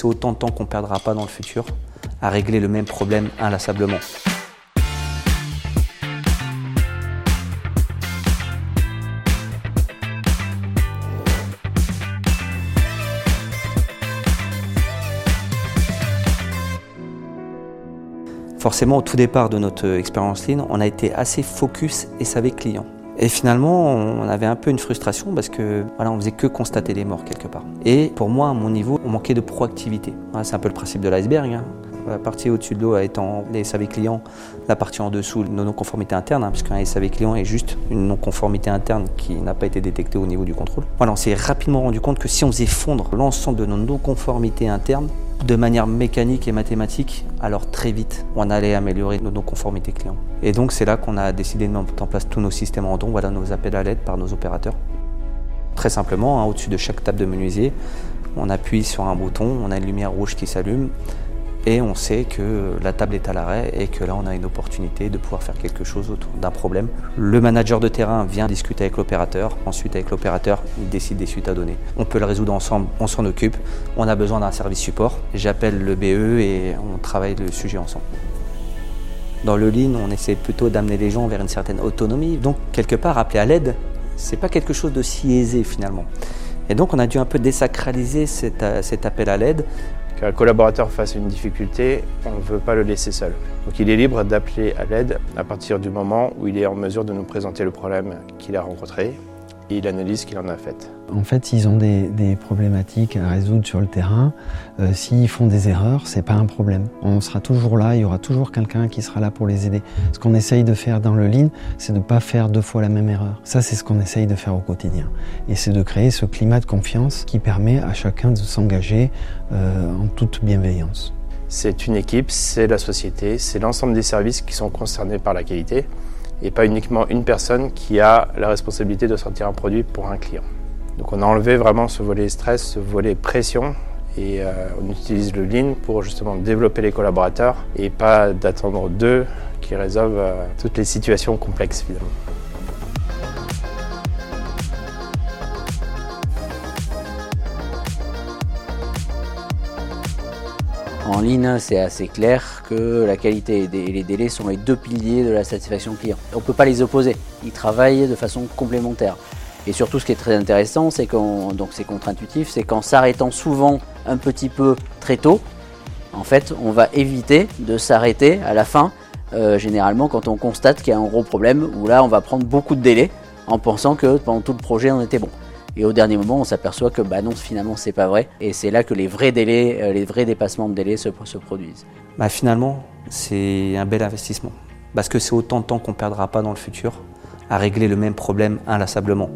C'est autant de temps qu'on ne perdra pas dans le futur à régler le même problème inlassablement. Forcément, au tout départ de notre expérience Lean, on a été assez focus SAV client. Et finalement, on avait un peu une frustration parce que voilà, on faisait que constater les morts quelque part. Et pour moi, à mon niveau, on manquait de proactivité. C'est un peu le principe de l'iceberg. Hein. La partie au-dessus de l'eau étant les SAV clients, la partie en dessous, nos non-conformités internes, hein, puisqu'un SAV client est juste une non-conformité interne qui n'a pas été détectée au niveau du contrôle. Voilà, on s'est rapidement rendu compte que si on faisait fondre l'ensemble de nos non-conformités internes, de manière mécanique et mathématique, alors très vite, on allait améliorer nos, conformités clients. Et donc c'est là qu'on a décidé de mettre en place tous nos systèmes en don, voilà nos appels à l'aide par nos opérateurs. Très simplement, hein, au-dessus de chaque table de menuisier, on appuie sur un bouton, on a une lumière rouge qui s'allume et on sait que la table est à l'arrêt et que là on a une opportunité de pouvoir faire quelque chose autour d'un problème. Le manager de terrain vient discuter avec l'opérateur, ensuite avec l'opérateur il décide des suites à donner. On peut le résoudre ensemble, on s'en occupe, on a besoin d'un service support, j'appelle le BE et on travaille le sujet ensemble. Dans le Lean, on essaie plutôt d'amener les gens vers une certaine autonomie, donc quelque part appeler à l'aide, c'est pas quelque chose de si aisé finalement. Et donc on a dû un peu désacraliser cet, cet appel à l'aide Qu'un collaborateur fasse une difficulté, on ne veut pas le laisser seul. Donc il est libre d'appeler à l'aide à partir du moment où il est en mesure de nous présenter le problème qu'il a rencontré et l'analyse qu'il en a faite. En fait, ils ont des, problématiques à résoudre sur le terrain. Euh, s'ils font des erreurs, c'est pas un problème. On sera toujours là, il y aura toujours quelqu'un qui sera là pour les aider. Ce qu'on essaye de faire dans le Lean, c'est de ne pas faire deux fois la même erreur. Ça, c'est ce qu'on essaye de faire au quotidien. Et c'est de créer ce climat de confiance qui permet à chacun de s'engager euh, en toute bienveillance. C'est une équipe, c'est la société, c'est l'ensemble des services qui sont concernés par la qualité et pas uniquement une personne qui a la responsabilité de sortir un produit pour un client. Donc on a enlevé vraiment ce volet stress, ce volet pression et euh, on utilise le Lean pour justement développer les collaborateurs et pas d'attendre d'eux qui résolvent euh, toutes les situations complexes finalement. En ligne, c'est assez clair que la qualité et les délais sont les deux piliers de la satisfaction client. On ne peut pas les opposer, ils travaillent de façon complémentaire. Et surtout, ce qui est très intéressant, c'est donc c'est contre-intuitif, c'est qu'en s'arrêtant souvent un petit peu très tôt, en fait, on va éviter de s'arrêter à la fin, euh, généralement quand on constate qu'il y a un gros problème, où là, on va prendre beaucoup de délais en pensant que pendant tout le projet, on était bon. Et au dernier moment, on s'aperçoit que bah non, finalement, c'est pas vrai. Et c'est là que les vrais délais, euh, les vrais dépassements de délais se, se produisent. Bah finalement, c'est un bel investissement. Parce que c'est autant de temps qu'on ne perdra pas dans le futur à régler le même problème inlassablement.